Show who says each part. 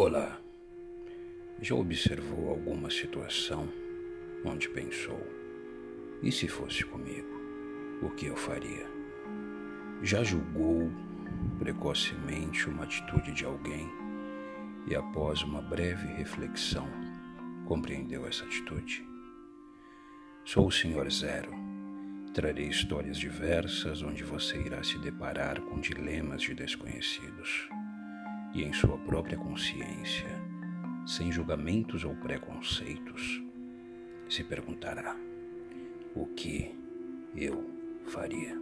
Speaker 1: Olá. Já observou alguma situação onde pensou: e se fosse comigo, o que eu faria? Já julgou precocemente uma atitude de alguém e, após uma breve reflexão, compreendeu essa atitude? Sou o Senhor Zero. Trarei histórias diversas onde você irá se deparar com dilemas de desconhecidos e em sua própria consciência, sem julgamentos ou preconceitos, se perguntará: o que eu faria?